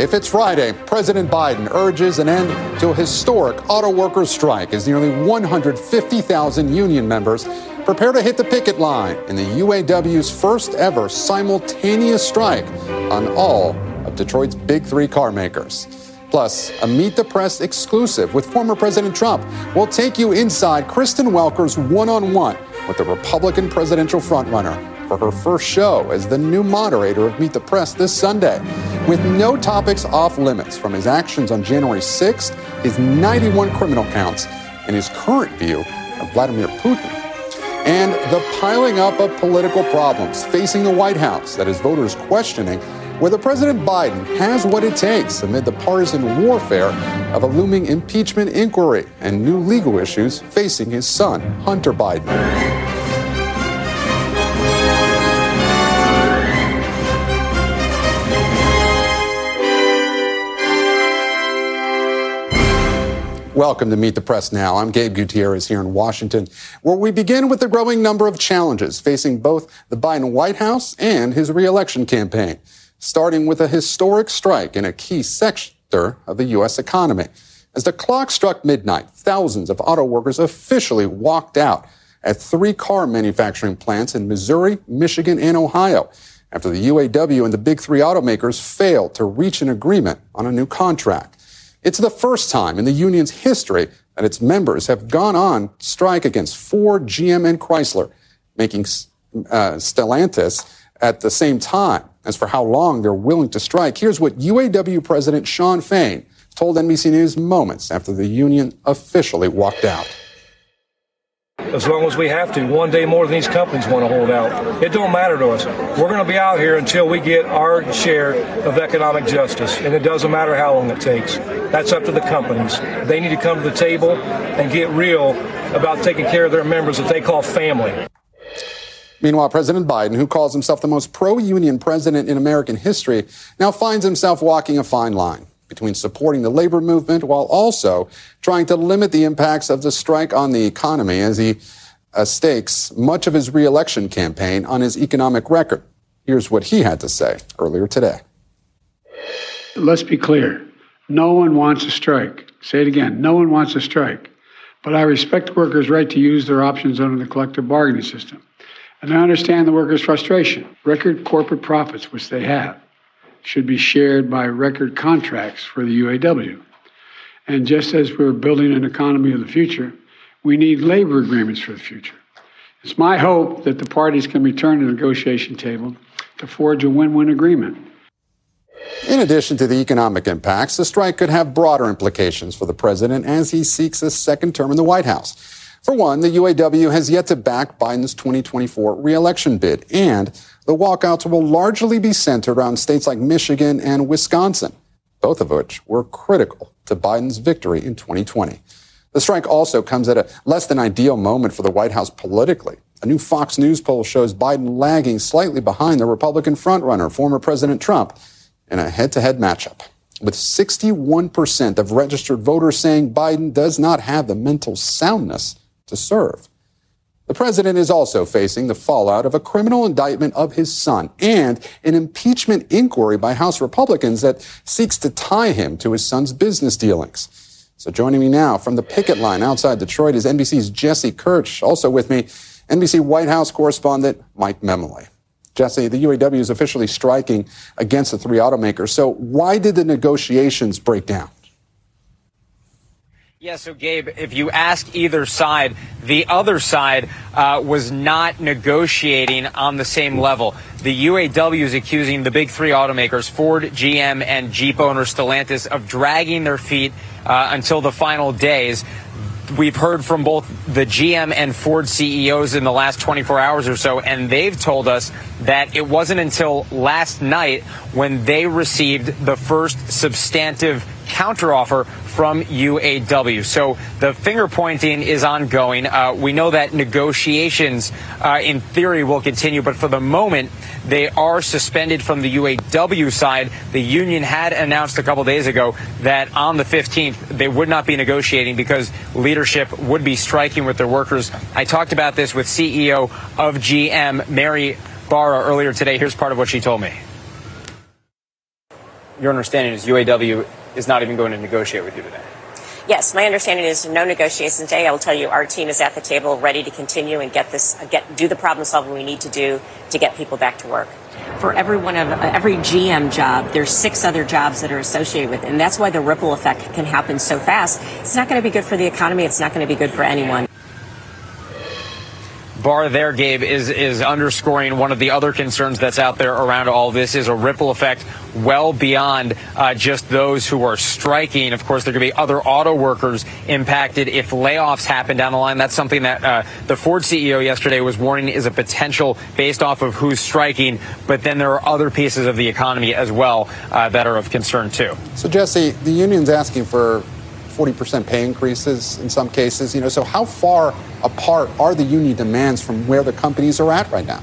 If it's Friday, President Biden urges an end to a historic auto workers strike as nearly 150,000 union members prepare to hit the picket line in the UAW's first ever simultaneous strike on all of Detroit's big three car makers. Plus, a Meet the Press exclusive with former President Trump will take you inside Kristen Welker's one on one with the Republican presidential frontrunner for her first show as the new moderator of Meet the Press this Sunday. With no topics off limits from his actions on January 6th, his 91 criminal counts, and his current view of Vladimir Putin. And the piling up of political problems facing the White House that has voters questioning whether President Biden has what it takes amid the partisan warfare of a looming impeachment inquiry and new legal issues facing his son, Hunter Biden. Welcome to Meet the Press Now. I'm Gabe Gutierrez here in Washington, where we begin with the growing number of challenges facing both the Biden White House and his reelection campaign, starting with a historic strike in a key sector of the U.S. economy. As the clock struck midnight, thousands of auto workers officially walked out at three car manufacturing plants in Missouri, Michigan, and Ohio after the UAW and the big three automakers failed to reach an agreement on a new contract. It's the first time in the union's history that its members have gone on strike against Ford, GM, and Chrysler, making uh, Stellantis at the same time. As for how long they're willing to strike, here's what UAW President Shawn Fain told NBC News moments after the union officially walked out as long as we have to. One day more than these companies want to hold out. It don't matter to us. We're going to be out here until we get our share of economic justice, and it doesn't matter how long it takes. That's up to the companies. They need to come to the table and get real about taking care of their members that they call family. Meanwhile, President Biden, who calls himself the most pro union president in American history, now finds himself walking a fine line between supporting the labor movement while also trying to limit the impacts of the strike on the economy as he uh, stakes much of his reelection campaign on his economic record. Here's what he had to say earlier today. Let's be clear. No one wants a strike. Say it again. No one wants a strike. But I respect workers' right to use their options under the collective bargaining system. And I understand the workers' frustration, record corporate profits, which they have should be shared by record contracts for the UAW. And just as we're building an economy of the future, we need labor agreements for the future. It's my hope that the parties can return to the negotiation table to forge a win win agreement. In addition to the economic impacts, the strike could have broader implications for the president as he seeks a second term in the White House. For one, the UAW has yet to back Biden's 2024 reelection bid, and the walkouts will largely be centered around states like Michigan and Wisconsin, both of which were critical to Biden's victory in 2020. The strike also comes at a less than ideal moment for the White House politically. A new Fox News poll shows Biden lagging slightly behind the Republican frontrunner, former President Trump, in a head to head matchup with 61% of registered voters saying Biden does not have the mental soundness to serve. The president is also facing the fallout of a criminal indictment of his son and an impeachment inquiry by House Republicans that seeks to tie him to his son's business dealings. So joining me now from the picket line outside Detroit is NBC's Jesse Kirsch. Also with me, NBC White House correspondent Mike Memoli. Jesse, the UAW is officially striking against the three automakers. So why did the negotiations break down? Yeah, so Gabe, if you ask either side, the other side uh, was not negotiating on the same level. The UAW is accusing the big three automakers, Ford, GM, and Jeep owner Stellantis, of dragging their feet uh, until the final days. we've heard from both the GM and Ford CEOs in the last 24 hours or so, and they've told us that it wasn't until last night when they received the first substantive counteroffer from UAW. So the finger pointing is ongoing. Uh, we know that negotiations, uh, in theory, will continue, but for the moment, they are suspended from the UAW side. The union had announced a couple days ago that on the 15th they would not be negotiating because leadership would be striking with their workers. I talked about this with CEO of GM, Mary Barra, earlier today. Here's part of what she told me. Your understanding is UAW is not even going to negotiate with you today. Yes, my understanding is no negotiations today. I will tell you, our team is at the table, ready to continue and get this, uh, get do the problem solving we need to do to get people back to work. For every one of uh, every GM job, there's six other jobs that are associated with, it, and that's why the ripple effect can happen so fast. It's not going to be good for the economy. It's not going to be good for anyone bar there, Gabe, is is underscoring one of the other concerns that's out there around all this is a ripple effect well beyond uh, just those who are striking. Of course, there could be other auto workers impacted if layoffs happen down the line. That's something that uh, the Ford CEO yesterday was warning is a potential based off of who's striking. But then there are other pieces of the economy as well uh, that are of concern too. So, Jesse, the union's asking for 40% pay increases in some cases. You know, so how far apart are the union demands from where the companies are at right now?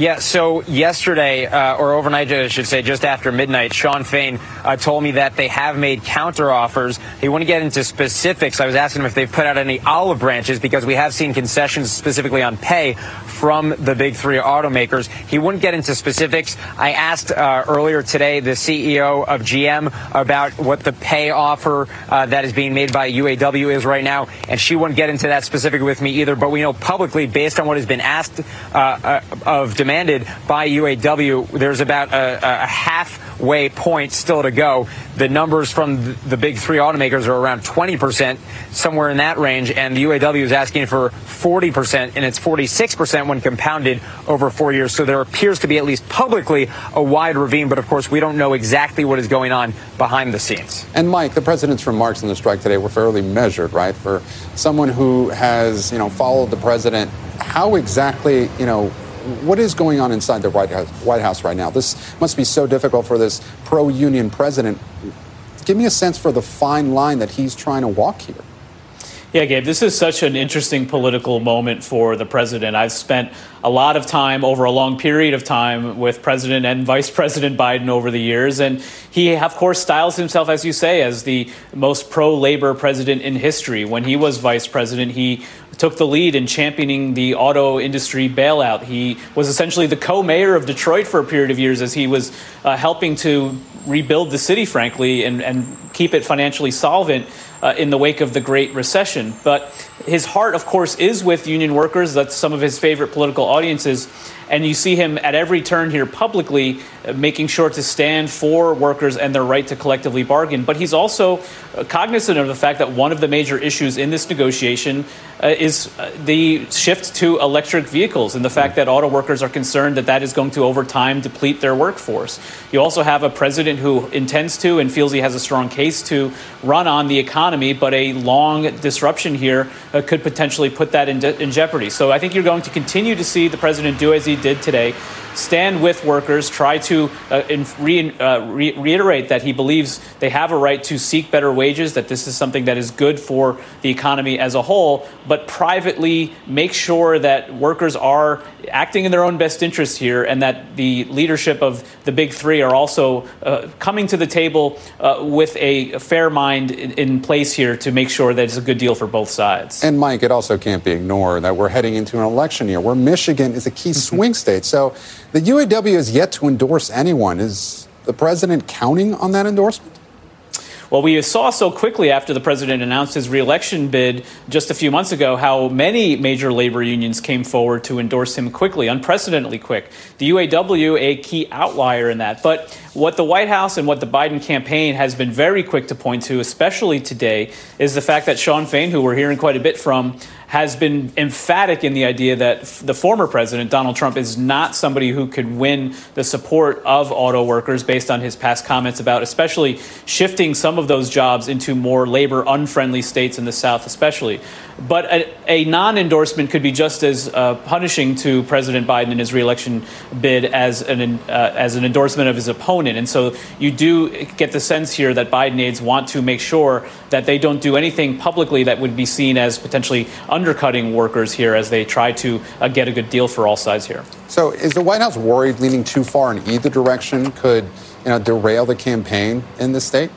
Yeah, so yesterday, uh, or overnight, I should say, just after midnight, Shawn Fain uh, told me that they have made counteroffers. He wouldn't get into specifics. I was asking him if they've put out any olive branches because we have seen concessions specifically on pay from the big three automakers. He wouldn't get into specifics. I asked uh, earlier today the CEO of GM about what the pay offer uh, that is being made by UAW is right now, and she wouldn't get into that specific with me either. But we know publicly, based on what has been asked uh, uh, of demand demanded by UAW. There's about a, a halfway point still to go. The numbers from the big three automakers are around 20%, somewhere in that range, and the UAW is asking for 40%, and it's 46% when compounded over four years. So there appears to be, at least publicly, a wide ravine, but of course, we don't know exactly what is going on behind the scenes. And Mike, the president's remarks on the strike today were fairly measured, right? For someone who has, you know, followed the president, how exactly, you know, what is going on inside the White House, White House right now? This must be so difficult for this pro union president. Give me a sense for the fine line that he's trying to walk here. Yeah, Gabe, this is such an interesting political moment for the president. I've spent a lot of time over a long period of time with President and Vice President Biden over the years. And he, of course, styles himself, as you say, as the most pro labor president in history. When he was vice president, he took the lead in championing the auto industry bailout. He was essentially the co mayor of Detroit for a period of years as he was uh, helping to rebuild the city, frankly, and, and keep it financially solvent uh, in the wake of the Great Recession. But his heart, of course, is with union workers. That's some of his favorite political audiences. And you see him at every turn here publicly uh, making sure to stand for workers and their right to collectively bargain. But he's also uh, cognizant of the fact that one of the major issues in this negotiation uh, is uh, the shift to electric vehicles and the fact that auto workers are concerned that that is going to, over time, deplete their workforce. You also have a president who intends to and feels he has a strong case to run on the economy, but a long disruption here uh, could potentially put that in, de- in jeopardy. So I think you're going to continue to see the president do as he did today stand with workers, try to uh, re- uh, re- reiterate that he believes they have a right to seek better wages, that this is something that is good for the economy as a whole, but privately make sure that workers are acting in their own best interest here and that the leadership of the big three are also uh, coming to the table uh, with a fair mind in, in place here to make sure that it's a good deal for both sides. And Mike, it also can't be ignored that we're heading into an election year where Michigan is a key swing state. So the UAW has yet to endorse anyone. Is the president counting on that endorsement? Well, we saw so quickly after the president announced his reelection bid just a few months ago how many major labor unions came forward to endorse him quickly, unprecedentedly quick. The UAW, a key outlier in that. But what the White House and what the Biden campaign has been very quick to point to, especially today, is the fact that Shawn Fain, who we're hearing quite a bit from, has been emphatic in the idea that the former president, Donald Trump, is not somebody who could win the support of auto workers based on his past comments about especially shifting some of those jobs into more labor unfriendly states in the South, especially. But a, a non endorsement could be just as uh, punishing to President Biden in his reelection bid as an, uh, as an endorsement of his opponent. And so you do get the sense here that Biden aides want to make sure that they don't do anything publicly that would be seen as potentially undercutting workers here as they try to uh, get a good deal for all sides here. So is the White House worried leaning too far in either direction could you know, derail the campaign in the state?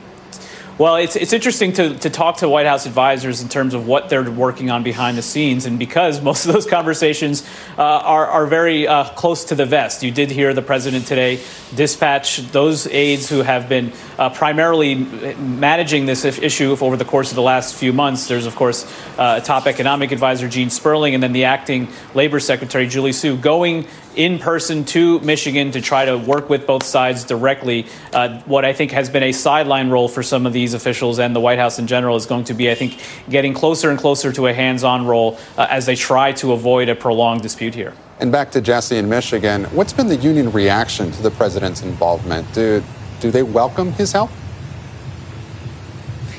Well, it's, it's interesting to, to talk to White House advisors in terms of what they're working on behind the scenes. And because most of those conversations uh, are, are very uh, close to the vest, you did hear the president today dispatch those aides who have been uh, primarily managing this issue over the course of the last few months. There's, of course, uh, top economic advisor Gene Sperling and then the acting labor secretary Julie Su going in person to Michigan to try to work with both sides directly. Uh, what I think has been a sideline role for some of these officials and the White House in general is going to be, I think, getting closer and closer to a hands on role uh, as they try to avoid a prolonged dispute here. And back to Jesse in Michigan, what's been the union reaction to the president's involvement? Do, do they welcome his help?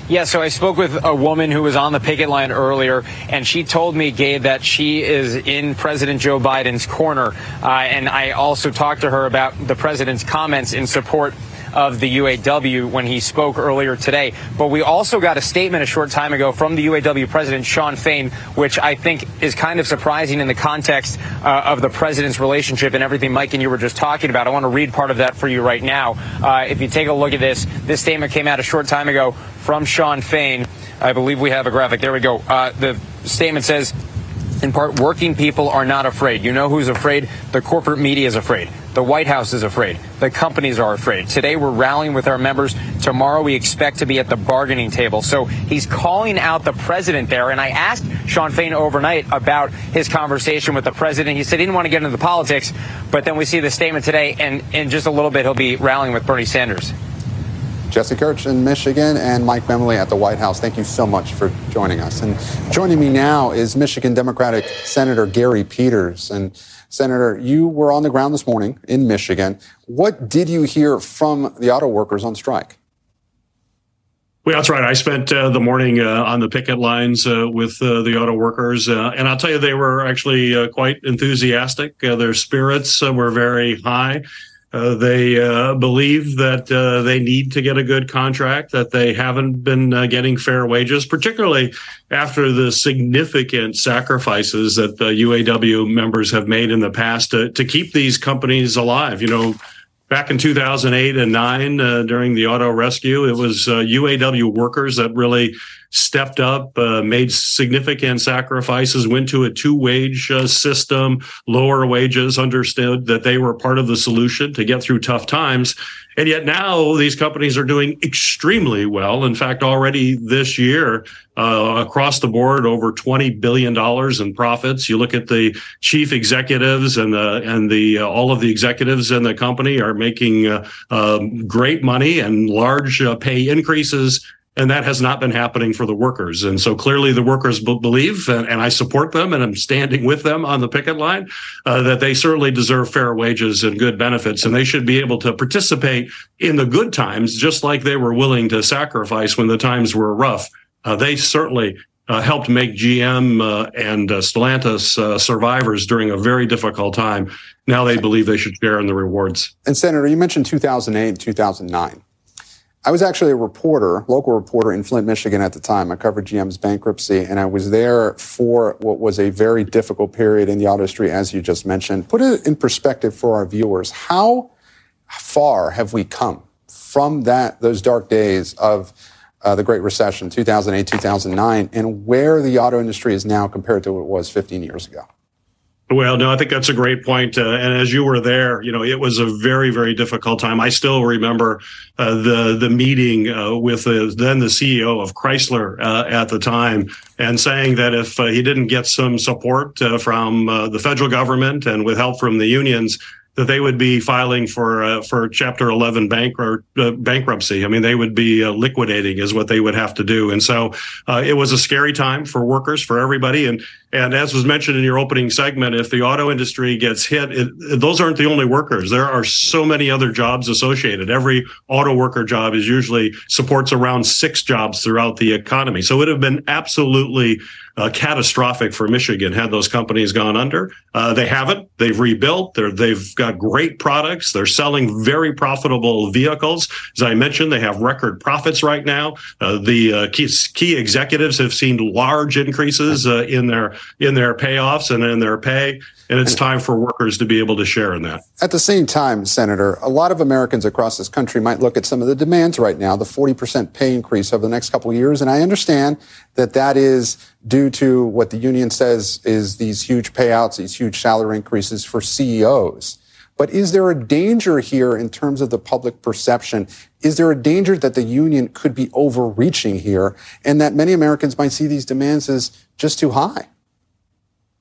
Yeah, so I spoke with a woman who was on the picket line earlier, and she told me, Gabe, that she is in President Joe Biden's corner. Uh, and I also talked to her about the president's comments in support of the UAW when he spoke earlier today. But we also got a statement a short time ago from the UAW president, Shawn Fain, which I think is kind of surprising in the context uh, of the president's relationship and everything Mike and you were just talking about. I want to read part of that for you right now. Uh, if you take a look at this, this statement came out a short time ago from Shawn Fain. I believe we have a graphic. There we go. Uh, the statement says, in part, working people are not afraid. You know who's afraid? The corporate media is afraid. The White House is afraid. The companies are afraid. Today we're rallying with our members. Tomorrow we expect to be at the bargaining table. So he's calling out the president there. And I asked Shawn Fain overnight about his conversation with the president. He said he didn't want to get into the politics, but then we see the statement today, and in just a little bit he'll be rallying with Bernie Sanders. Jesse Kirsch in Michigan and Mike Memoli at the White House. Thank you so much for joining us. And joining me now is Michigan Democratic Senator Gary Peters. And Senator, you were on the ground this morning in Michigan. What did you hear from the auto workers on strike? Well, that's right. I spent uh, the morning uh, on the picket lines uh, with uh, the auto workers, uh, and I'll tell you, they were actually uh, quite enthusiastic. their spirits were very high. Uh, they uh, believe that uh, they need to get a good contract, that they haven't been uh, getting fair wages, particularly after the significant sacrifices that the UAW members have made in the past to, to keep these companies alive. You know, back in 2008 and 9 uh, during the auto rescue, it was UAW workers that really stepped up, uh, made significant sacrifices, went to a two wage uh, system, lower wages, understood that they were part of the solution to get through tough times. And yet now these companies are doing extremely well. In fact, already this year, uh, across the board, over twenty billion dollars in profits. You look at the chief executives and the and the uh, all of the executives in the company are making uh, um, great money and large uh, pay increases and that has not been happening for the workers. And so clearly the workers b- believe, and, and, I support them, and I'm standing with them on the picket line, uh, that they certainly deserve fair wages and good benefits, and they should be able to participate in the good times, just like they were willing to sacrifice when the times were rough. Uh, they certainly uh, helped make GM uh, and uh, Stellantis uh, survivors during a very difficult time. Now they believe they should share in the rewards. And Senator, you mentioned 2008 2009. I was actually a reporter, local reporter in Flint, Michigan at the time. I covered GM's bankruptcy, and I was there for what was a very difficult period in the auto industry, as you just mentioned. Put it in perspective for our viewers. How far have we come from that those dark days of uh, the Great Recession, 2008, 2009, and where the auto industry is now compared to what it was 15 years ago? Well, no, I think that's a great point. Uh, and as you were there, you know, it was a very, very difficult time. I still remember uh, the the meeting uh, with then the CEO of Chrysler uh, at the time, and saying that if uh, he didn't get some support uh, from the federal government and with help from the unions, that they would be filing for uh, for Chapter 11 bank or, uh, bankruptcy. I mean, they would be uh, liquidating is what they would have to do. And so it was a scary time for workers, for everybody. And And as was mentioned in your opening segment, if the auto industry gets hit, it, those aren't the only workers. There are so many other jobs associated. Every auto worker job is usually supports around six jobs throughout the economy. So it would have been absolutely uh, catastrophic for Michigan had those companies gone under. Uh, they haven't. They've rebuilt. They're, they've got great products. They're selling very profitable vehicles. As I mentioned, they have record profits right now. Uh, the uh, key, key, executives have seen large increases uh, in their in their payoffs and in their pay. And it's time for workers to be able to share in that. At the same time, Senator, a lot of Americans across this country might look at some of the demands right now, the 40% pay increase over the next couple of years. And I understand that that is due to what the union says is these huge payouts, these huge salary increases for CEOs. But is there a danger here in terms of the public perception? Is there a danger that the union could be overreaching here and that many Americans might see these demands as just too high?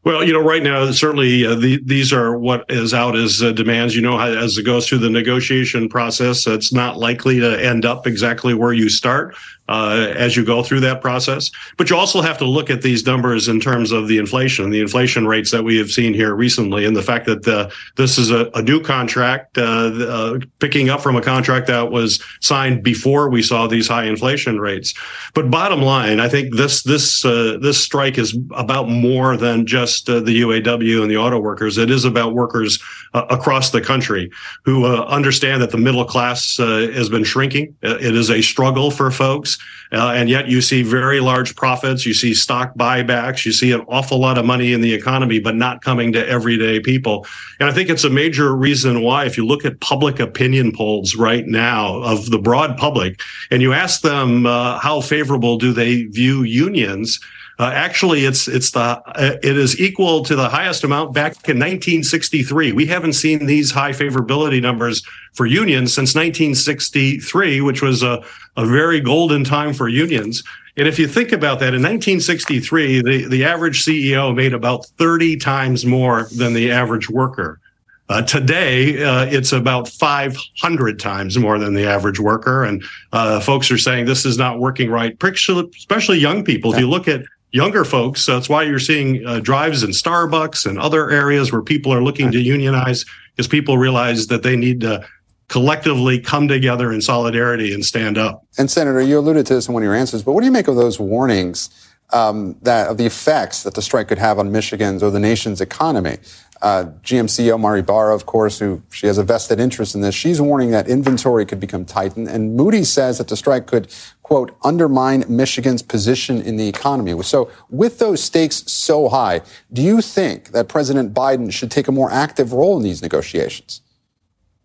Well, you know, right now, certainly uh, the, these are what is out as uh, demands. You know, as it goes through the negotiation process, it's not likely to end up exactly where you start uh, as you go through that process. But you also have to look at these numbers in terms of the inflation, the inflation rates that we have seen here recently, and the fact that the, this is a, a new contract, uh, uh, picking up from a contract that was signed before we saw these high inflation rates. But bottom line, I think this this uh, this strike is about more than just uh, the UAW and the auto workers. It is about workers uh, across the country who understand that the middle class has been shrinking. It is a struggle for folks. Uh, and yet you see very large profits. You see stock buybacks. You see an awful lot of money in the economy, but not coming to everyday people. And I think it's a major reason why, if you look at public opinion polls right now of the broad public, and you ask them uh, how favorable do they view unions, uh, actually, it's it's the uh, it is equal to the highest amount back in 1963. We haven't seen these high favorability numbers for unions since 1963, which was a, a very golden time for unions. And if you think about that, in 1963, the, the average CEO made about 30 times more than the average worker. Uh, today, uh, it's about 500 times more than the average worker. And uh, folks are saying this is not working right, especially young people. If you look at younger folks. So that's why you're seeing uh, drives in Starbucks and other areas where people are looking to unionize because people realize that they need to collectively come together in solidarity and stand up. And Senator, you alluded to this in one of your answers, but what do you make of those warnings um, that of the effects that the strike could have on Michigan's or the nation's economy? Uh, GM CEO Mary Barra, of course, who she has a vested interest in this, she's warning that inventory could become tightened. And Moody says that the strike could, quote, undermine Michigan's position in the economy. So with those stakes so high, do you think that President Biden should take a more active role in these negotiations?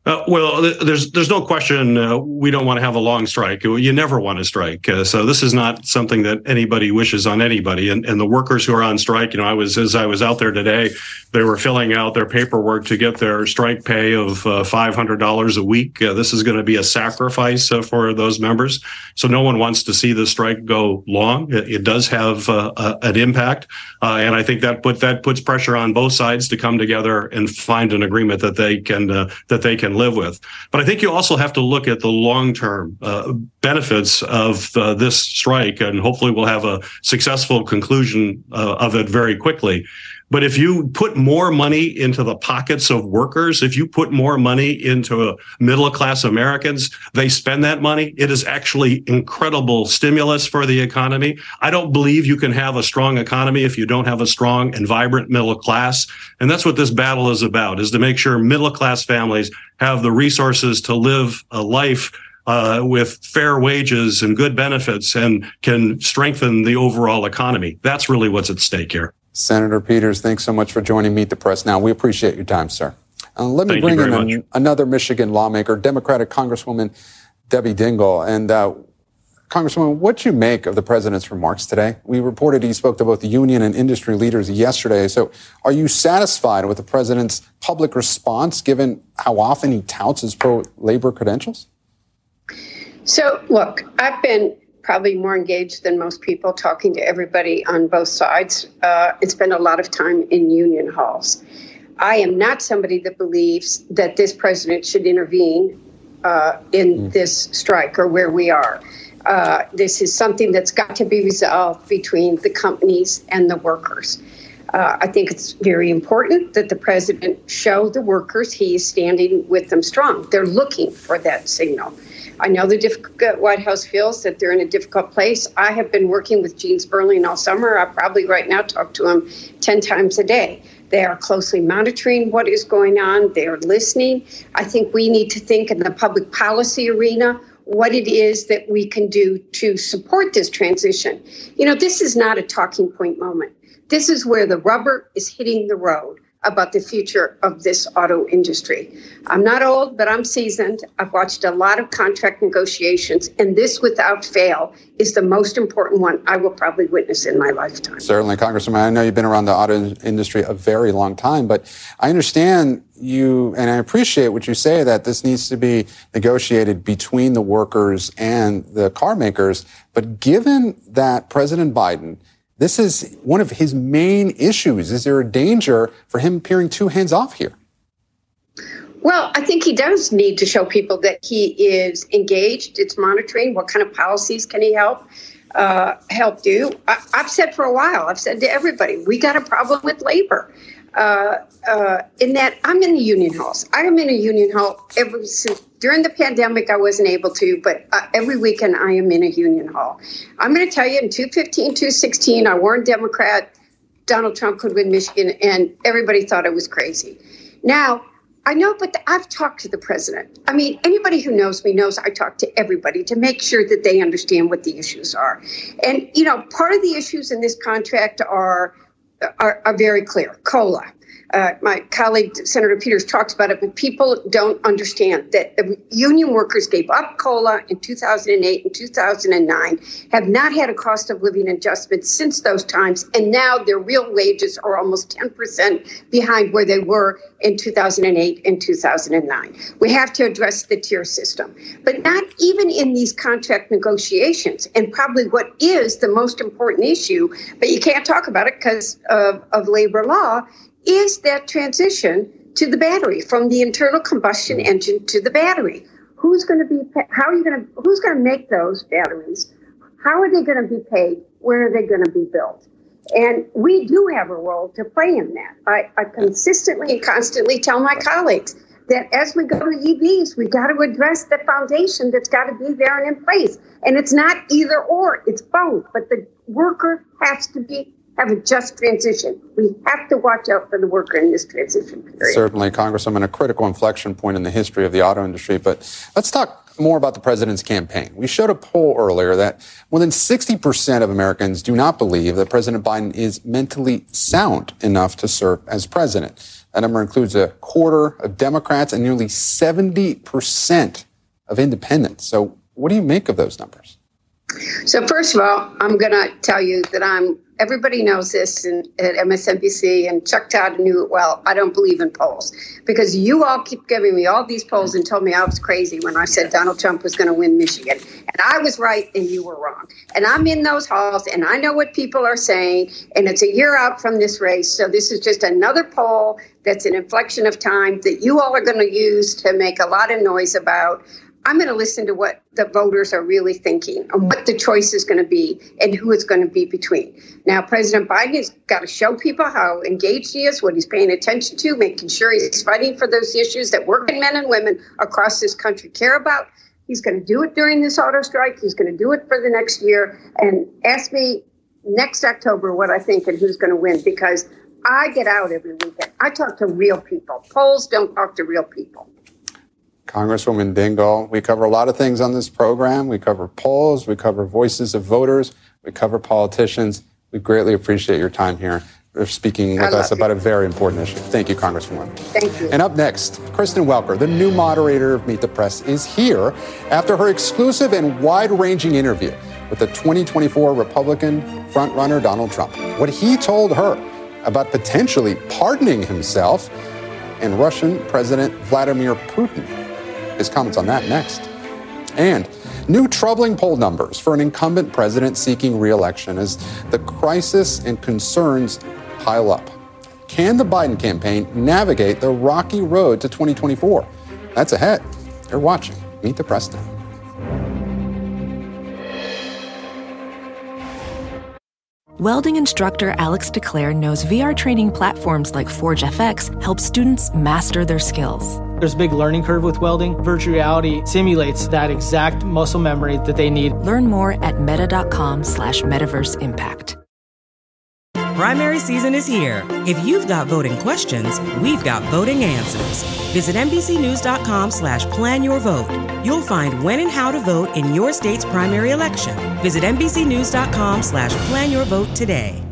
Uh, well, there's there's no question uh, we don't want to have a long strike. You never want to strike. Uh, so this is not something that anybody wishes on anybody. And, and the workers who are on strike, you know, I was as I was out there today, they were filling out their paperwork to get their strike pay of uh, $500 a week. Uh, this is going to be a sacrifice uh, for those members. So no one wants to see the strike go long. It, it does have an impact, and I think that put that puts pressure on both sides to come together and find an agreement that they can that they can live with. But I think you also have to look at the long term uh, benefits of uh, this strike, and hopefully we'll have a successful conclusion uh, of it very quickly. But if you put more money into the pockets of workers, if you put more money into middle class Americans, they spend that money. It is actually incredible stimulus for the economy. I don't believe you can have a strong economy if you don't have a strong and vibrant middle class. And that's what this battle is about, is to make sure middle class families have the resources to live a life uh, with fair wages and good benefits and can strengthen the overall economy. That's really what's at stake here. Senator Peters, thanks so much for joining Meet the Press Now. We appreciate your time, sir. Uh, let me Thank bring in an, another Michigan lawmaker, Democratic Congresswoman Debbie Dingell. And uh, Congresswoman, what do you make of the president's remarks today? We reported he spoke to both the union and industry leaders yesterday. So are you satisfied with the president's public response, given how often he touts his pro labor credentials? So, look, I've been probably more engaged than most people, talking to everybody on both sides. Uh, and spend a lot of time in union halls. I am not somebody that believes that this president should intervene uh, in mm. this strike or where we are. Uh, this is something that's got to be resolved between the companies and the workers. Uh, I think it's very important that the president show the workers he is standing with them strong. They're looking for that signal. I know the difficult, White House feels that they're in a difficult place. I have been working with Gene Sperling all summer. I probably right now talk to him 10 times a day. They are closely monitoring what is going on. They are listening. I think we need to think in the public policy arena what it is that we can do to support this transition. You know, this is not a talking point moment. This is where the rubber is hitting the road about the future of this auto industry. I'm not old, but I'm seasoned. I've watched a lot of contract negotiations, and this, without fail, is the most important one I will probably witness in my lifetime. Certainly, Congresswoman. I know you've been around the auto industry a very long time, but I understand you, and I appreciate what you say that this needs to be negotiated between the workers and the car makers. But given that President Biden this is one of his main issues. Is there a danger for him appearing too hands off here? Well, I think he does need to show people that he is engaged. It's monitoring. What kind of policies can he help uh, help do? I, have said for a while. I've said to everybody, we got a problem with labor. Uh, uh, in that I'm in the union halls. I am in a union hall every since during the pandemic. I wasn't able to, but uh, every weekend I am in a union hall. I'm going to tell you in 215, 216, I warned Democrat Donald Trump could win Michigan, and everybody thought I was crazy. Now I know, but I've talked to the president. I mean, anybody who knows me knows I talk to everybody to make sure that they understand what the issues are. And you know, part of the issues in this contract are are, are very clear. COLA. Uh, my colleague Senator Peters talks about it, but people don't understand that the union workers gave up COLA in 2008 and 2009, have not had a cost of living adjustment since those times, and now their real wages are almost 10% behind where they were in 2008 and 2009. We have to address the tier system, but not even in these contract negotiations, and probably what is the most important issue, but you can't talk about it because of, of labor law is that transition to the battery from the internal combustion mm. engine to the battery. Who's going to be, how are you going to, who's going to make those batteries? How are they going to be paid? Where are they going to be built? And we do have a role to play in that. I, I consistently and constantly tell my colleagues that as we go to EVs, we got to address the foundation that's got to be there and in place. And it's not either or, it's both. But the worker has to be have a just transition. We have to watch out for the worker in this transition period. Certainly, Congresswoman, a critical inflection point in the history of the auto industry. But let's talk more about the president's campaign. We showed a poll earlier that more than 60% of Americans do not believe that President Biden is mentally sound enough to serve as president. That number includes a quarter of Democrats and nearly 70% of independents. So, what do you make of those numbers? So, first of all, I'm going to tell you that I'm everybody knows this in, at MSNBC, and Chuck Todd knew it well. I don't believe in polls because you all keep giving me all these polls and told me I was crazy when I said Donald Trump was going to win Michigan. And I was right and you were wrong. And I'm in those halls and I know what people are saying. And it's a year out from this race. So this is just another poll that's an inflection of time that you all are going to use to make a lot of noise about. I'm going to listen to what the voters are really thinking and what the choice is going to be and who it's going to be between. Now, President Biden has got to show people how engaged he is, what he's paying attention to, making sure he's fighting for those issues that working men and women across this country care about. He's going to do it during this auto strike. He's going to do it for the next year. And ask me next October what I think and who's going to win because I get out every weekend. I talk to real people. Polls don't talk to real people. Congresswoman Dingell. We cover a lot of things on this program. We cover polls, we cover voices of voters, we cover politicians. We greatly appreciate your time here for speaking with us about a very important issue. Thank you, Congresswoman. Thank you. And up next, Kristen Welker, the new moderator of Meet the Press, is here after her exclusive and wide ranging interview with the 2024 Republican frontrunner Donald Trump. What he told her about potentially pardoning himself and Russian President Vladimir Putin. His comments on that next. And new troubling poll numbers for an incumbent president seeking reelection as the crisis and concerns pile up. Can the Biden campaign navigate the rocky road to 2024? That's ahead. You're watching. Meet the President. Welding instructor Alex DeClaire knows VR training platforms like Forge FX help students master their skills. There's a big learning curve with welding. Virtual reality simulates that exact muscle memory that they need. Learn more at meta.com slash metaverse impact. Primary season is here. If you've got voting questions, we've got voting answers. Visit NBCNews.com slash plan your vote. You'll find when and how to vote in your state's primary election. Visit NBCNews.com slash plan your vote today.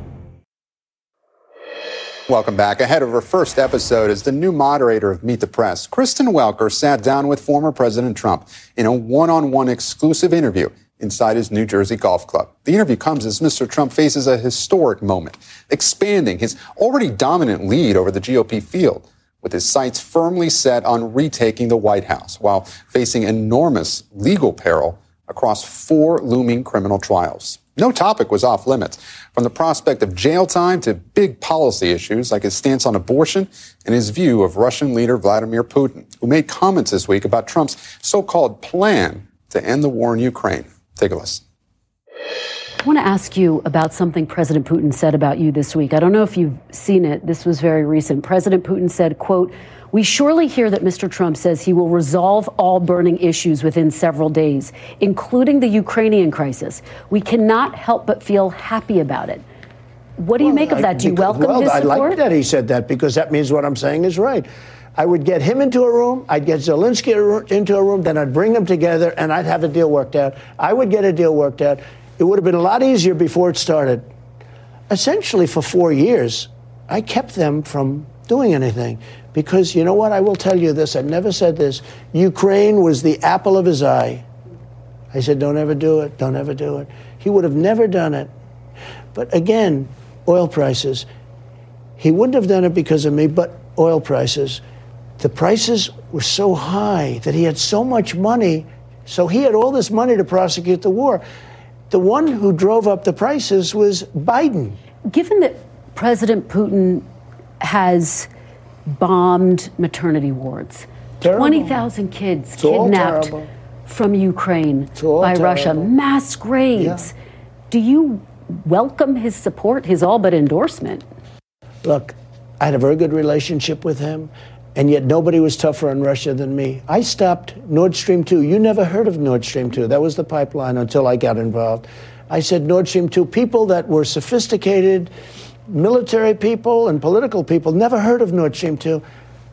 Welcome back. Ahead of her first episode as the new moderator of Meet the Press, Kristen Welker sat down with former President Trump in a one-on-one exclusive interview inside his New Jersey golf club. The interview comes as Mr. Trump faces a historic moment, expanding his already dominant lead over the GOP field, with his sights firmly set on retaking the White House while facing enormous legal peril across four looming criminal trials. No topic was off limits, from the prospect of jail time to big policy issues like his stance on abortion and his view of Russian leader Vladimir Putin, who made comments this week about Trump's so-called plan to end the war in Ukraine. Take a listen. I want to ask you about something President Putin said about you this week. I don't know if you've seen it. This was very recent. President Putin said, quote, we surely hear that Mr. Trump says he will resolve all burning issues within several days, including the Ukrainian crisis. We cannot help but feel happy about it. What do you make of that? Do you welcome well, his I like that he said that because that means what I'm saying is right. I would get him into a room, I'd get Zelensky into a room, then I'd bring them together and I'd have a deal worked out. I would get a deal worked out. It would have been a lot easier before it started. Essentially, for four years, I kept them from doing anything because you know what? I will tell you this. I've never said this. Ukraine was the apple of his eye. I said, don't ever do it. Don't ever do it. He would have never done it. But again, oil prices. He wouldn't have done it because of me, but oil prices the prices were so high that he had so much money. So he had all this money to prosecute the war. The one who drove up the prices was Biden. Given that President Putin has bombed maternity wards, 20,000 kids It's kidnapped from Ukraine by Russia, mass graves. Do you welcome his support, his all but endorsement? Look, I had a very good relationship with him, and yet nobody was tougher on Russia than me. I stopped Nord Stream 2. You never heard of Nord Stream 2. That was the pipeline until I got involved. I said Nord Stream 2, people that were sophisticated, military people and political people, never heard of Nord Stream 2.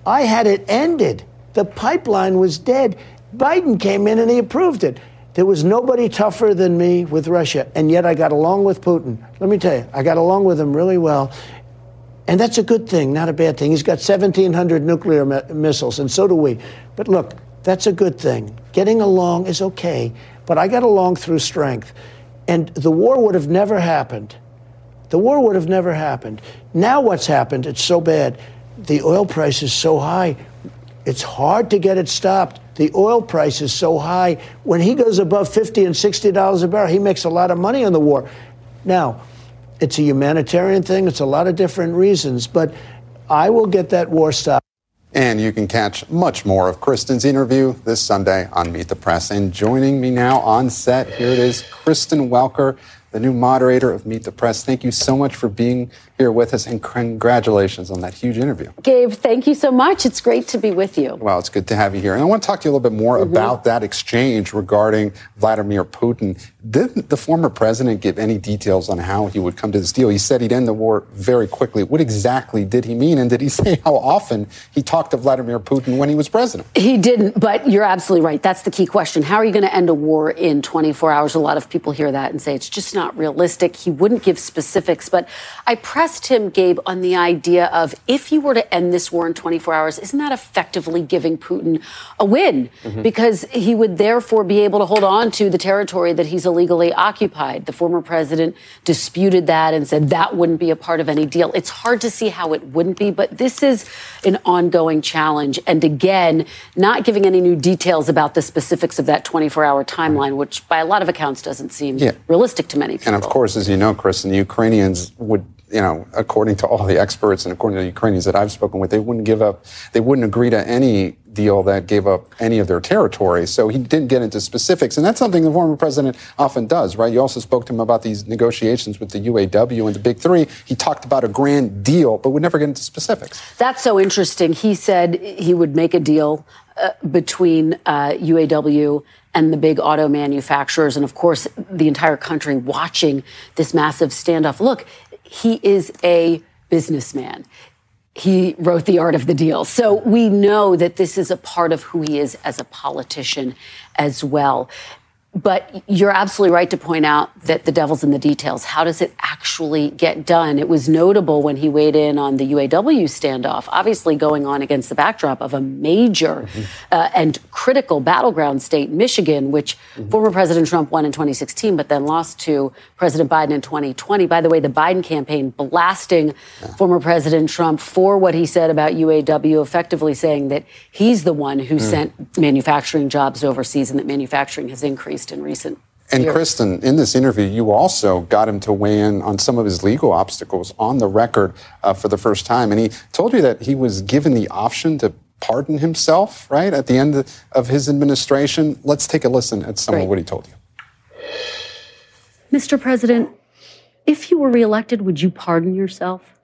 I had it ended. The pipeline was dead. Biden came in and he approved it. There was nobody tougher than me with Russia, and yet I got along with Putin. Let me tell you, I got along with him really well. And that's a good thing, not a bad thing. He's got 1,700 nuclear mi- missiles, and so do we. But look, that's a good thing. Getting along is okay, but I got along through strength. And the war would have never happened. The war would have never happened. Now, what's happened? It's so bad. The oil price is so high. It's hard to get it stopped. The oil price is so high. When he goes above 50 and $60 a barrel, he makes a lot of money on the war. Now, it's a humanitarian thing. It's a lot of different reasons, but I will get that war stopped. And you can catch much more of Kristen's interview this Sunday on Meet the Press. And joining me now on set, here it is, Kristen Welker, the new moderator of Meet the Press. Thank you so much for being here with us, and congratulations on that huge interview. Gabe, thank you so much. It's great to be with you. Well, it's good to have you here. And I want to talk to you a little bit more Mm-hmm. about that exchange regarding Vladimir Putin. Didn't the former president give any details on how he would come to this deal? He said he'd end the war very quickly. What exactly did he mean? And did he say how often he talked to Vladimir Putin when he was president? He didn't, but you're absolutely right. That's the key question. How are you going to end a war in 24 hours? A lot of people hear that and say it's just not realistic. He wouldn't give specifics, but I pressed him, Gabe, on the idea of if you were to end this war in 24 hours, isn't that effectively giving Putin a win? Mm-hmm. Because he would therefore be able to hold on to the territory that he's illegally occupied. The former president disputed that and said that wouldn't be a part of any deal. It's hard to see how it wouldn't be, but this is an ongoing challenge. And again, not giving any new details about the specifics of that 24 hour timeline, which by a lot of accounts doesn't seem Yeah. realistic to many people. And of course, as you know, Chris, and the Ukrainians would you know, according to all the experts and according to the Ukrainians that I've spoken with, they wouldn't give up, they wouldn't agree to any deal that gave up any of their territory. So he didn't get into specifics. And that's something the former president often does, right? You also spoke to him about these negotiations with the UAW and the big three. He talked about a grand deal, but would never get into specifics. That's so interesting. He said he would make a deal uh, between uh, UAW and the big auto manufacturers, and of course, the entire country watching this massive standoff. Look, he is a businessman. He wrote The Art of the Deal. So we know that this is a part of who he is as a politician as well. But you're absolutely right to point out that the devil's in the details. How does it actually get done? It was notable when he weighed in on the UAW standoff, obviously going on against the backdrop of a major mm-hmm. uh, and critical battleground state, Michigan, which mm-hmm. former President Trump won in 2016, but then lost to President Biden in 2020. By the way, the Biden campaign blasting yeah. former President Trump for what he said about UAW, effectively saying that he's the one who mm. sent manufacturing jobs overseas and that manufacturing has increased in recent and years. Kristen, in this interview, you also got him to weigh in on some of his legal obstacles on the record uh, for the first time. And he told you that he was given the option to pardon himself, right, at the end of his administration. Let's take a listen at some Great. of what he told you. Mr. President, if you were reelected, would you pardon yourself?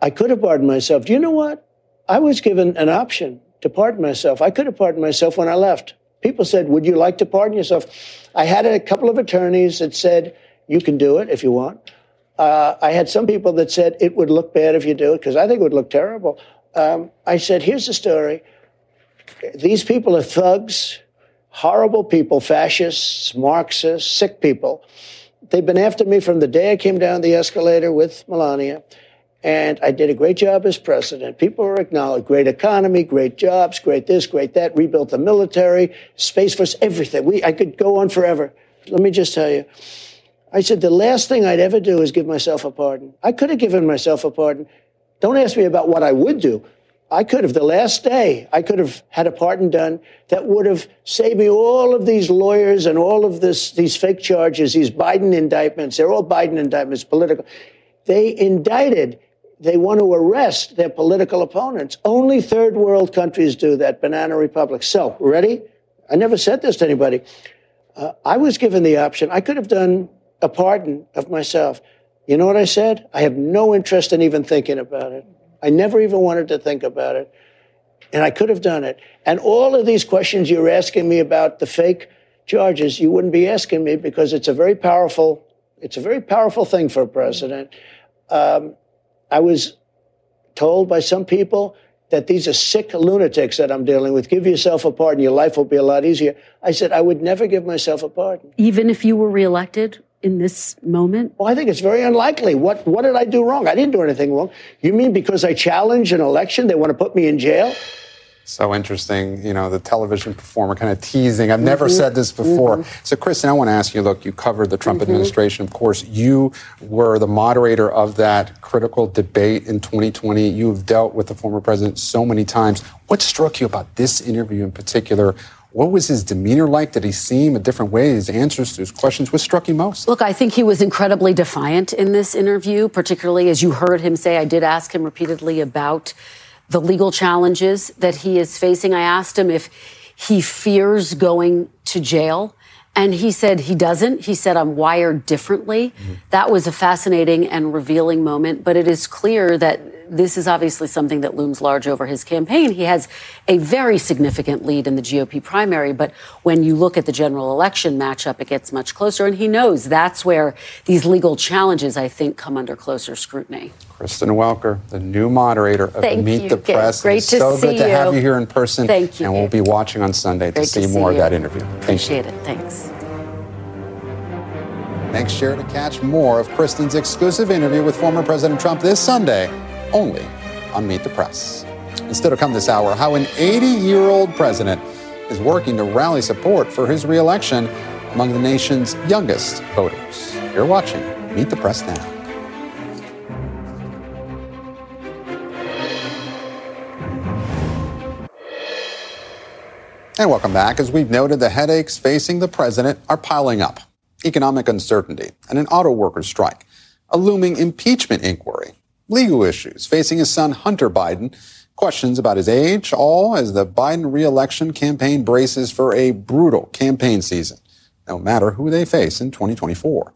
I could have pardoned myself. Do you know what? I was given an option to pardon myself. I could have pardoned myself when I left people said, Would you like to pardon yourself? I had a couple of attorneys that said, You can do it if you want. Uh, I had some people that said it would look bad if you do it because I think it would look terrible. Um, I said, Here's the story. These people are thugs, horrible people, fascists, Marxists, sick people. They've been after me from the day I came down the escalator with Melania. And I did a great job as president. People are acknowledged. Great economy, great jobs, great this, great that. Rebuilt the military, Space Force, everything. We, I could go on forever. Let me just tell you. I said, the last thing I'd ever do is give myself a pardon. I could have given myself a pardon. Don't ask me about what I would do. I could have, the last day, I could have had a pardon done that would have saved me all of these lawyers and all of this, these fake charges, these Biden indictments. They're all Biden indictments, political. They indicted they want to arrest their political opponents. Only third world countries do that, banana republics. So, ready? I never said this to anybody. Uh, I was given the option. I could have done a pardon of myself. You know what I said? I have no interest in even thinking about it. I never even wanted to think about it. And I could have done it. And all of these questions you're asking me about the fake charges, you wouldn't be asking me because it's a very powerful, it's a very powerful thing for a president. Um, I was told by some people that these are sick lunatics that I'm dealing with. Give yourself a pardon. Your life will be a lot easier. I said, I would never give myself a pardon. Even if you were reelected in this moment? Well, I think it's very unlikely. What, what did I do wrong? I didn't do anything wrong. You mean because I challenged an election, they want to put me in jail? So interesting, you know, the television performer kind of teasing. I've never mm-hmm. said this before. Mm-hmm. So, Kristen, I want to ask you look, you covered the Trump mm-hmm. administration. Of course, you were the moderator of that critical debate in 2020. You've dealt with the former president so many times. What struck you about this interview in particular? What was his demeanor like? Did he seem a different way? His answers to his questions? What struck you most? Look, I think he was incredibly defiant in this interview, particularly as you heard him say. I did ask him repeatedly about the legal challenges that he is facing. I asked him if he fears going to jail. And he said he doesn't. He said, I'm wired differently. Mm-hmm. That was a fascinating and revealing moment. But it is clear that this is obviously something that looms large over his campaign. He has a very significant lead in the GOP primary, but when you look at the general election matchup, it gets much closer. And he knows that's where these legal challenges, I think, come under closer scrutiny. Kristen Welker, the new moderator of Thank Meet you, the Press. Great it's to so see good to have you here in person. Thank you. And we'll be watching on Sunday Great to see, to see more you. of that interview. Thank Appreciate you. it. Thanks. Make sure to catch more of Kristen's exclusive interview with former President Trump this Sunday only on Meet the Press. Instead of come this hour, how an 80 year old president is working to rally support for his reelection among the nation's youngest voters. You're watching Meet the Press now. And welcome back. As we've noted, the headaches facing the president are piling up. Economic uncertainty and an auto workers strike a looming impeachment inquiry, legal issues facing his son Hunter Biden, questions about his age, all as the Biden reelection campaign braces for a brutal campaign season, no matter who they face in 2024.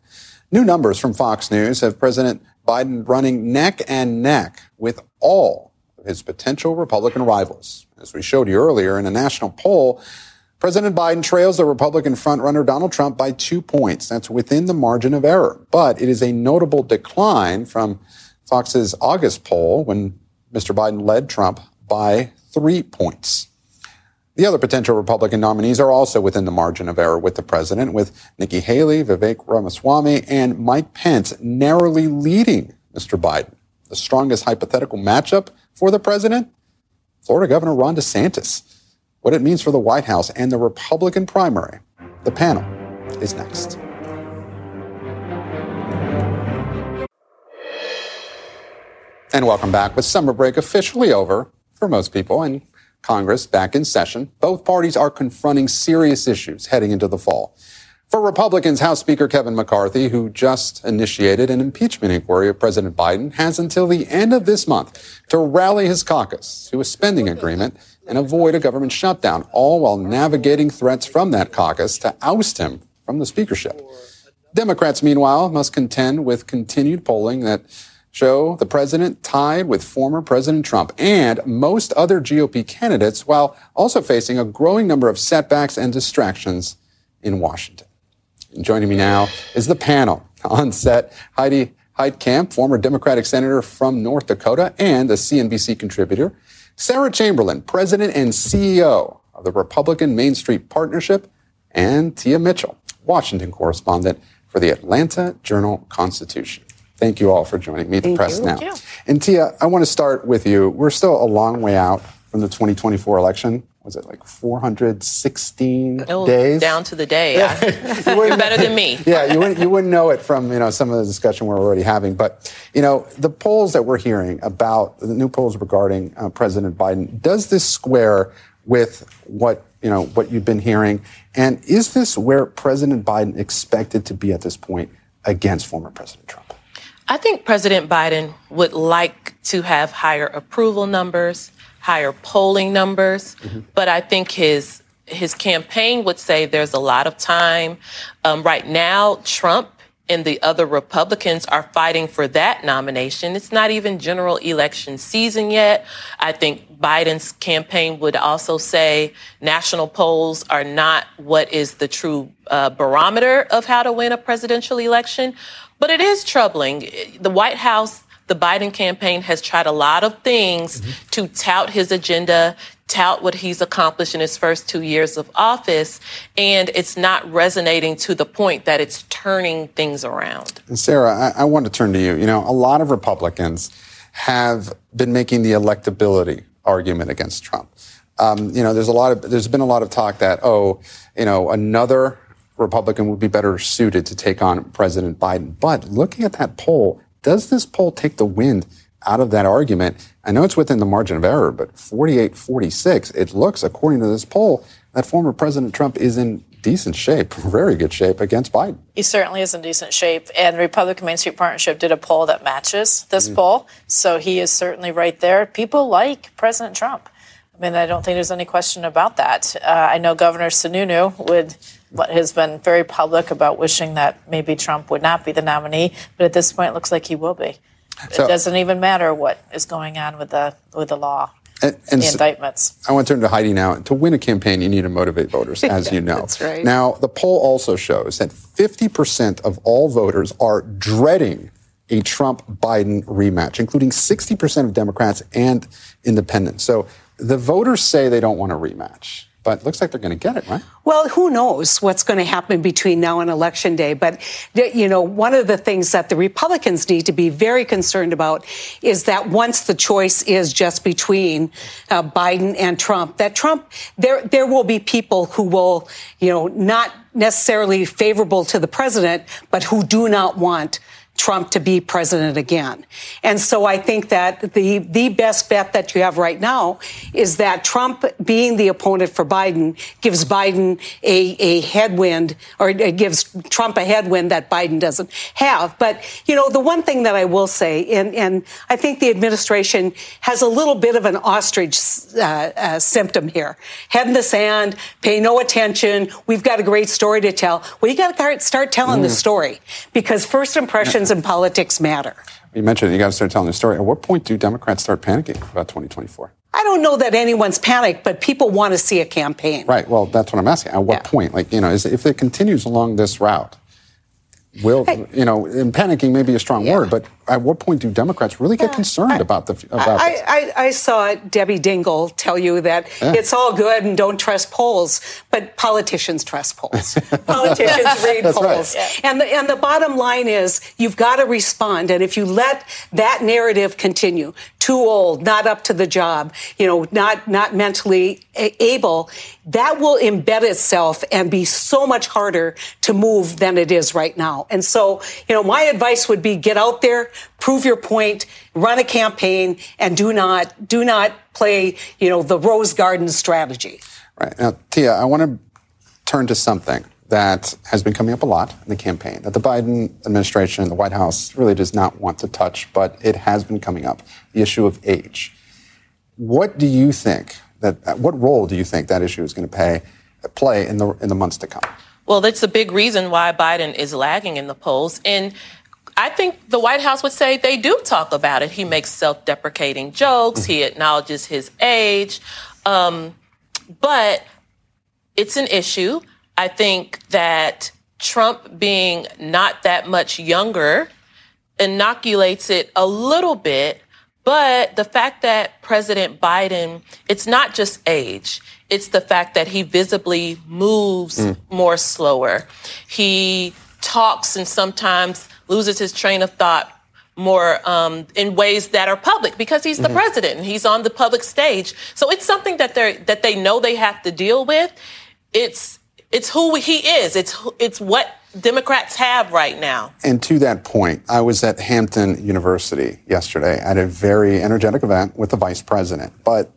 New numbers from Fox News have President Biden running neck and neck with all of his potential Republican rivals. As we showed you earlier in a national poll, President Biden trails the Republican frontrunner Donald Trump by two points. That's within the margin of error. But it is a notable decline from Fox's August poll when Mr. Biden led Trump by three points. The other potential Republican nominees are also within the margin of error with the president, with Nikki Haley, Vivek Ramaswamy, and Mike Pence narrowly leading Mr. Biden. The strongest hypothetical matchup for the president? Florida Governor Ron DeSantis. What it means for the White House and the Republican primary. The panel is next. And welcome back. With summer break officially over for most people and Congress back in session, both parties are confronting serious issues heading into the fall. For Republicans, House Speaker Kevin McCarthy, who just initiated an impeachment inquiry of President Biden, has until the end of this month to rally his caucus to a spending agreement and avoid a government shutdown, all while navigating threats from that caucus to oust him from the speakership. Democrats, meanwhile, must contend with continued polling that show the president tied with former President Trump and most other GOP candidates while also facing a growing number of setbacks and distractions in Washington. And joining me now is the panel on set Heidi Heitkamp, former Democratic senator from North Dakota and a CNBC contributor, Sarah Chamberlain, president and CEO of the Republican Main Street Partnership, and Tia Mitchell, Washington correspondent for the Atlanta Journal Constitution. Thank you all for joining me at the press you. now. Thank you. And Tia, I want to start with you. We're still a long way out from the 2024 election. Was it like 416 Oh, days? down to the day. I- You're better than me. yeah, you wouldn't, you wouldn't know it from you know some of the discussion we're already having. But you know the polls that we're hearing about the new polls regarding uh, President Biden. Does this square with what you know what you've been hearing? And is this where President Biden expected to be at this point against former President Trump? I think President Biden would like to have higher approval numbers, higher polling numbers, but I think his his campaign would say there's a lot of time. Um, right now, Trump and the other Republicans are fighting for that nomination. It's not even general election season yet. I think Biden's campaign would also say national polls are not what is the true uh, barometer of how to win a presidential election. But it is troubling. The White House, the Biden campaign has tried a lot of things to tout his agenda, tout what he's accomplished in his first two years of office, and it's not resonating to the point that it's turning things around. And Sarah, I, I want to turn to you. You know, a lot of Republicans have been making the electability argument against Trump. Um, you know, there's a lot of there's been a lot of talk that oh, you know, another Republican would be better suited to take on President Biden. But looking at that poll, does this poll take the wind out of that argument? I know it's within the margin of error, but 48 46, it looks, according to this poll, that former President Trump is in decent shape, very good shape against Biden. He certainly is in decent shape. And the Republican Main Street Partnership did a poll that matches this mm. poll. So he is certainly right there. People like President Trump. I mean, I don't think there's any question about that. Uh, I know Governor Sununu would has been very public about wishing that maybe Trump would not be the nominee, but at this point, it looks like he will be. So- it doesn't even matter what is going on with the with the law, And, and the s- indictments. I want to turn to Heidi now. To win a campaign, you need to motivate voters, as you know. That's right. Now, the poll also shows that 50% of all voters are dreading a Trump Biden rematch, including 60% of Democrats and independents. So the voters say they don't want a rematch, but it looks like they're going to get it, right? Well, who knows what's going to happen between now and election day? But, you know, one of the things that the Republicans need to be very concerned about is that once the choice is just between uh, Biden and Trump, that Trump, there, there will be people who will, you know, not necessarily favorable to the president, but who do not want Trump to be president again. And so I think that the, the best bet that you have right now is that Trump being the opponent for Biden gives Biden a, a headwind or it gives Trump a headwind that Biden doesn't have. But, you know, the one thing that I will say, and, and I think the administration has a little bit of an ostrich uh, uh, symptom here. Head in the sand, pay no attention. We've got a great story to tell. Well, you got to start telling mm. the story because first impressions in politics matter. You mentioned you got to start telling the story. At what point do Democrats start panicking about 2024? I don't know that anyone's panicked, but people want to see a campaign. Right. Well, that's what I'm asking. At what yeah. point? Like, you know, is, if it continues along this route, will hey. you know? And panicking may be a strong yeah. word, but at what point do Democrats really get concerned I, about the about I, I, I, saw Debbie Dingell tell you that yeah. it's all good and don't trust polls, but politicians trust polls. politicians read polls, right. and the and the bottom line is you've got to respond. And if you let that narrative continue, too old, not up to the job, you know, not not mentally able, that will embed itself and be so much harder to move than it is right now. And so, you know, my advice would be get out there, prove your point, run a campaign, and do not do not play, you know, the rose garden strategy. Right now, Tia, I want to turn to something that has been coming up a lot in the campaign that the Biden administration, and the White House, really does not want to touch, but it has been coming up: the issue of age. What do you think that? What role do you think that issue is going to pay, play in the in the months to come? Well, that's a big reason why Biden is lagging in the polls. And I think the White House would say they do talk about it. He makes self deprecating jokes, he acknowledges his age. Um, but it's an issue. I think that Trump being not that much younger inoculates it a little bit. But the fact that President Biden, it's not just age, it's the fact that he visibly moves mm. more slower. He talks and sometimes loses his train of thought more um, in ways that are public because he's the mm-hmm. president and he's on the public stage. So it's something that they that they know they have to deal with. It's it's who he is. It's it's what Democrats have right now. And to that point, I was at Hampton University yesterday at a very energetic event with the vice president. But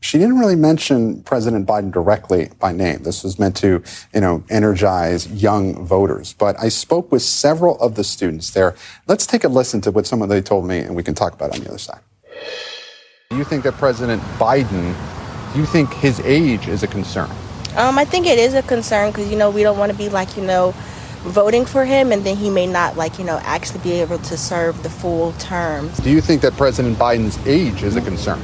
she didn't really mention President Biden directly by name. This was meant to, you know, energize young voters. But I spoke with several of the students there. Let's take a listen to what some of they told me, and we can talk about it on the other side. Do you think that President Biden, do you think his age is a concern? Um, I think it is a concern because, you know, we don't want to be like, you know, voting for him and then he may not like you know actually be able to serve the full term do you think that president biden's age is a concern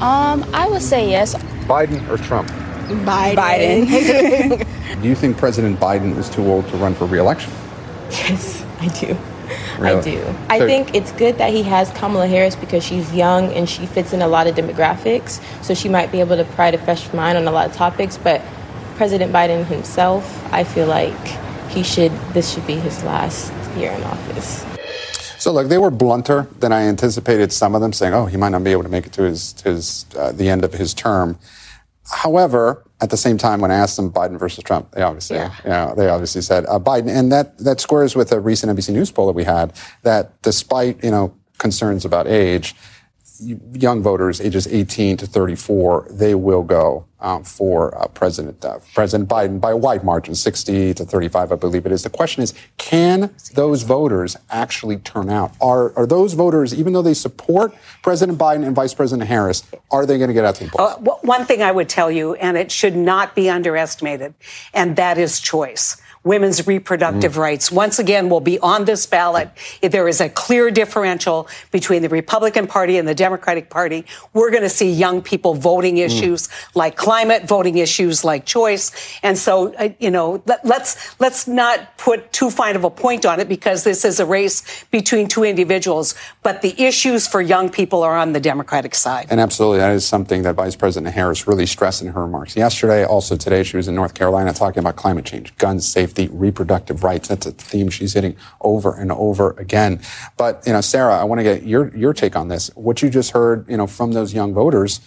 um, I would say yes. Biden or Trump? Biden. Biden. do you think President Biden is too old to run for reelection? Yes, I do. Really? I do. I think it's good that he has Kamala Harris because she's young and she fits in a lot of demographics. So she might be able to provide a fresh mind on a lot of topics. But President Biden himself, I feel like he should, this should be his last year in office. So, look, they were blunter than I anticipated. Some of them saying, "Oh, he might not be able to make it to his, his uh, the end of his term." However, at the same time, when I asked them Biden versus Trump, they obviously, yeah. you know, they obviously said uh, Biden, and that that squares with a recent NBC News poll that we had. That despite you know concerns about age, young voters ages 18 to 34, they will go um, for uh, President uh, President Biden by a wide margin, 60 to 35, I believe it is. The question is, can those voters actually turn out? Are are those voters, even though they support President Biden and Vice President Harris, are they going to get out to the polls? Uh, one thing I would tell you, and it should not be underestimated, and that is choice women's reproductive mm. rights once again will be on this ballot. If there is a clear differential between the Republican Party and the Democratic Party, we're going to see young people voting mm. issues mm. like climate, voting issues like choice. And so, uh, you know, let, let's let's not put too fine of a point on it because this is a race between two individuals. But the issues for young people are on the Democratic side. And absolutely, that is something that Vice President Harris really stressed in her remarks yesterday. Also today, she was in North Carolina talking about climate change, gun safety safety, reproductive rights. That's a theme she's hitting over and over again. But, you know, Sarah, I want to get your, your take on this. What you just heard, you know, from those young voters,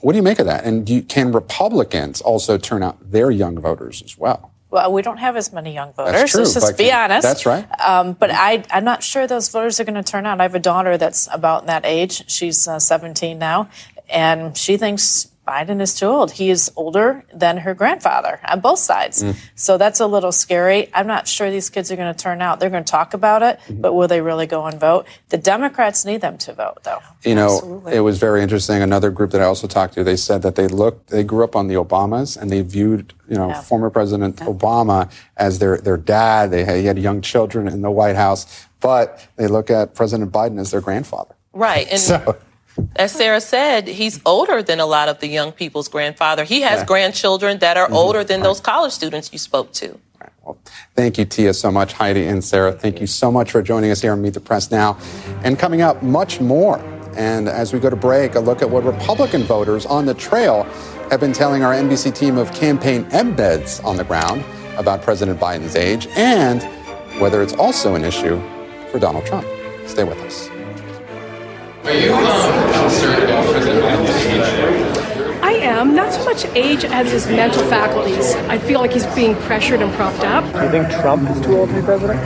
what do you make of that? And you, can Republicans also turn out their young voters as well? Well, we don't have as many young voters. That's true, Let's just be honest. That's right. Um, but I, I'm not sure those voters are going to turn out. I have a daughter that's about that age. She's uh, 17 now, and she thinks Biden is too old. He is older than her grandfather on both sides. Mm. So that's a little scary. I'm not sure these kids are going to turn out. They're going to talk about it, Mm-hmm. but will they really go and vote? The Democrats need them to vote, though. You know, it was very interesting. Another group that I also talked to, they said that they looked, they grew up on the Obamas and they viewed, you know, Yeah. former President Obama as their, their dad. They had, he had young children in the White House, but they look at President Biden as their grandfather. Right. And So, as Sarah said, he's older than a lot of the young people's grandfather. He has Yeah. grandchildren that are Mhm. older than those college students you spoke to. Well, Thank you, Tia, so much. Heidi and Sarah, thank you so much for joining us here on Meet the Press Now. And coming up, much more. And as we go to break, a look at what Republican voters on the trail have been telling our NBC team of campaign embeds on the ground about President Biden's age and whether it's also an issue for Donald Trump. Stay with us. Are you concerned about President Biden's age? I am, not so much age as his mental faculties. I feel like he's being pressured and propped up. Do you think Trump is too old to be president?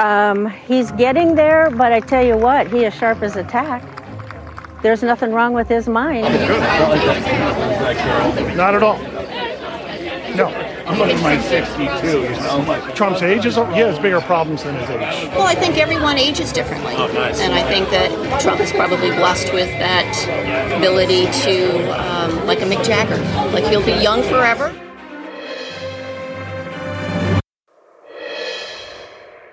Um, he's getting there, but I tell you what, he is sharp as a tack. There's nothing wrong with his mind. Not at all. No. I'm looking at my 62, you know. Trump's age is, he has bigger problems than his age. Well, I think everyone ages differently. Oh, nice. And I think that Trump is probably blessed with that ability to, um, like a Mick Jagger, like he'll be young forever.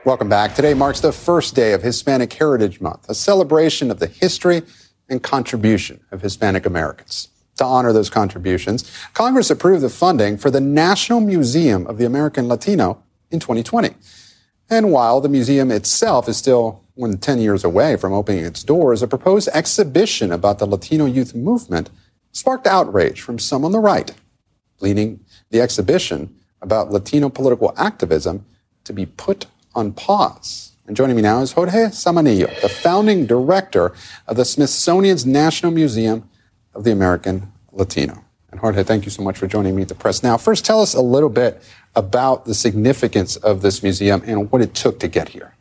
Welcome back. Today marks the first day of Hispanic Heritage Month, a celebration of the history and contribution of Hispanic Americans. To honor those contributions, Congress approved the funding for the National Museum of the American Latino in 2020. And while the museum itself is still more than 10 years away from opening its doors, a proposed exhibition about the Latino youth movement sparked outrage from some on the right, leading the exhibition about Latino political activism to be put on pause. And joining me now is Jorge Zamanillo, the founding director of the Smithsonian's National Museum of the American Latino. And Jorge, thank you so much for joining me at the press. Now, first, tell us a little bit about the significance of this museum and what it took to get here.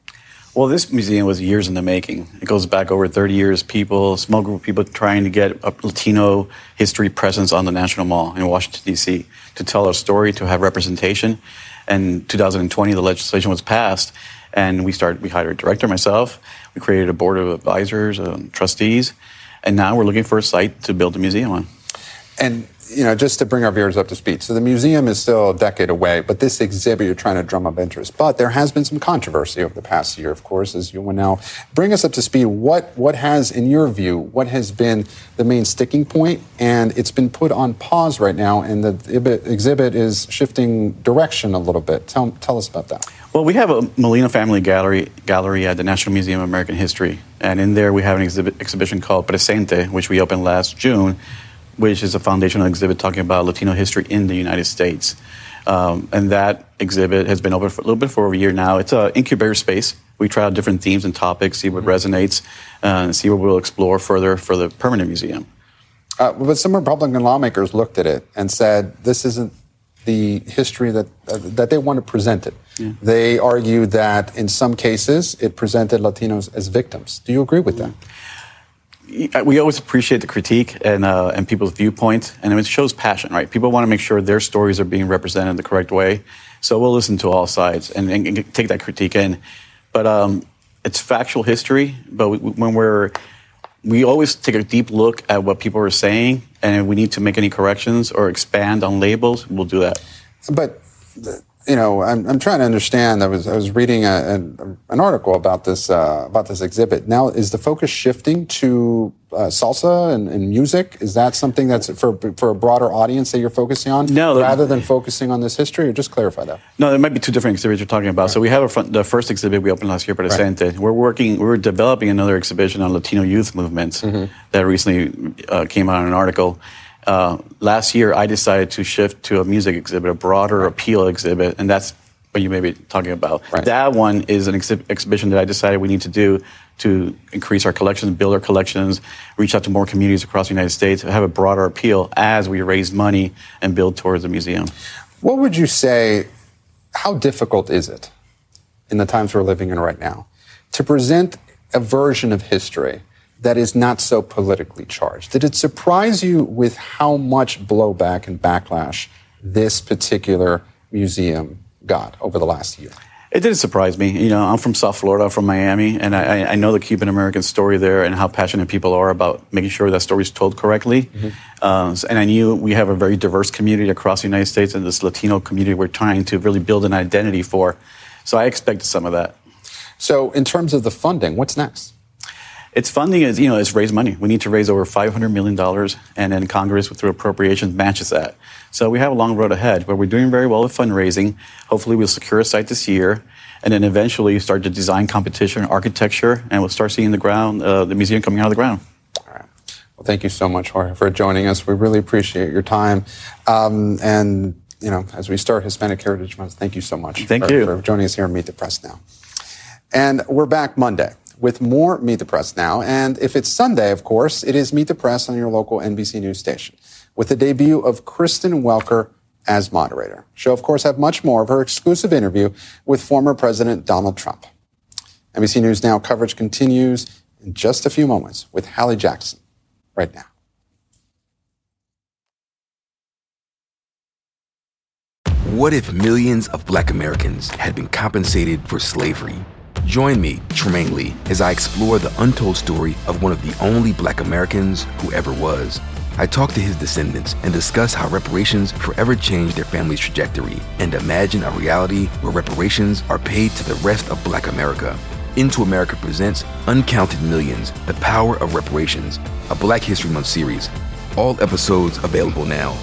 Well, this museum was years in the making. It goes back over 30 years. People, small group of people trying to get a Latino history presence on the National Mall in Washington, D.C., to tell our story, to have representation. And 2020, the legislation was passed, and we started. We hired a director, myself. We created a board of advisors, um, trustees, and now we're looking for a site to build a museum on. And you know, just to bring our viewers up to speed, so the museum is still a decade away, but this exhibit you're trying to drum up interest. But there has been some controversy over the past year, of course, as you will now bring us up to speed. What what has, in your view, what has been the main sticking point? And it's been put on pause right now, and the exhibit, exhibit is shifting direction a little bit. Tell tell us about that. Well, we have a Molina Family Gallery gallery at the National Museum of American History, and in there we have an exhibit, exhibition called Presente, which we opened last June, which is a foundational exhibit talking about Latino history in the United States. Um, and that exhibit has been open for a little bit for over a year now. It's an incubator space. We try out different themes and topics, see what resonates, uh, and see what we'll explore further for the permanent museum. Uh, but some Republican lawmakers looked at it and said this isn't the history that uh, that they want to present it. They argued that in some cases it presented Latinos as victims. Do you agree with that? we always appreciate the critique and uh, and people's viewpoints, and it shows passion, right? People want to make sure their stories are being represented the correct way. So we'll listen to all sides and, and, take that critique in. But um, it's factual history. But we, when we're we always take a deep look at what people are saying, and if we need to make any corrections or expand on labels, we'll do that. But you know, I'm, I'm trying to understand. I was I was reading a, an, an article about this uh, about this exhibit. Now, is the focus shifting to uh, salsa and, and music? Is that something that's for for a broader audience that you're focusing on? No, rather than focusing on this history, or just clarify that. No, there might be two different exhibits you're talking about. So we have a front, the first exhibit we opened last year, Presente. We're working, we're developing another exhibition on Latino youth movements that recently uh, came out in an article. Uh, last year, I decided to shift to a music exhibit, a broader appeal exhibit, and that's what you may be talking about. That one is an exhi- exhibition that I decided we need to do to increase our collections, build our collections, reach out to more communities across the United States, have a broader appeal as we raise money and build towards the museum. What would you say? How difficult is it in the times we're living in right now to present a version of history that is not so politically charged? Did it surprise you with how much blowback and backlash this particular museum got over the last year? It didn't surprise me. You know, I'm from South Florida, from Miami, and I, I know the Cuban American story there and how passionate people are about making sure that story is told correctly. Mm-hmm. Uh, and I knew we have a very diverse community across the United States, and this Latino community we're trying to really build an identity for. So I expected some of that. So, in terms of the funding, what's next? Its funding is, you know, it's raise money. We need to raise over $500 million, and then Congress, through appropriations, matches that. So we have a long road ahead, but we're doing very well with fundraising. Hopefully, we'll secure a site this year, and then eventually start the design competition, architecture, and we'll start seeing the ground, uh, the museum coming out of the ground. All right. Well, thank you so much, Jorge, for joining us. We really appreciate your time. Um, and, you know, as we start Hispanic Heritage Month, thank you so much. Thank for, you. For joining us here on Meet the Press Now. And we're back Monday with more Meet the Press now. And if it's Sunday, of course, it is Meet the Press on your local NBC News station with the debut of Kristen Welker as moderator. She'll, of course, have much more of her exclusive interview with former President Donald Trump. NBC News Now coverage continues in just a few moments with Hallie Jackson right now. What if millions of black Americans had been compensated for slavery? Join me, Trymaine Lee, as I explore the untold story of one of the only black Americans who ever was. I talk to his descendants and discuss how reparations forever changed their family's trajectory and imagine a reality where reparations are paid to the rest of black America. Into America presents Uncounted Millions The Power of Reparations, a Black History Month series. All episodes available now.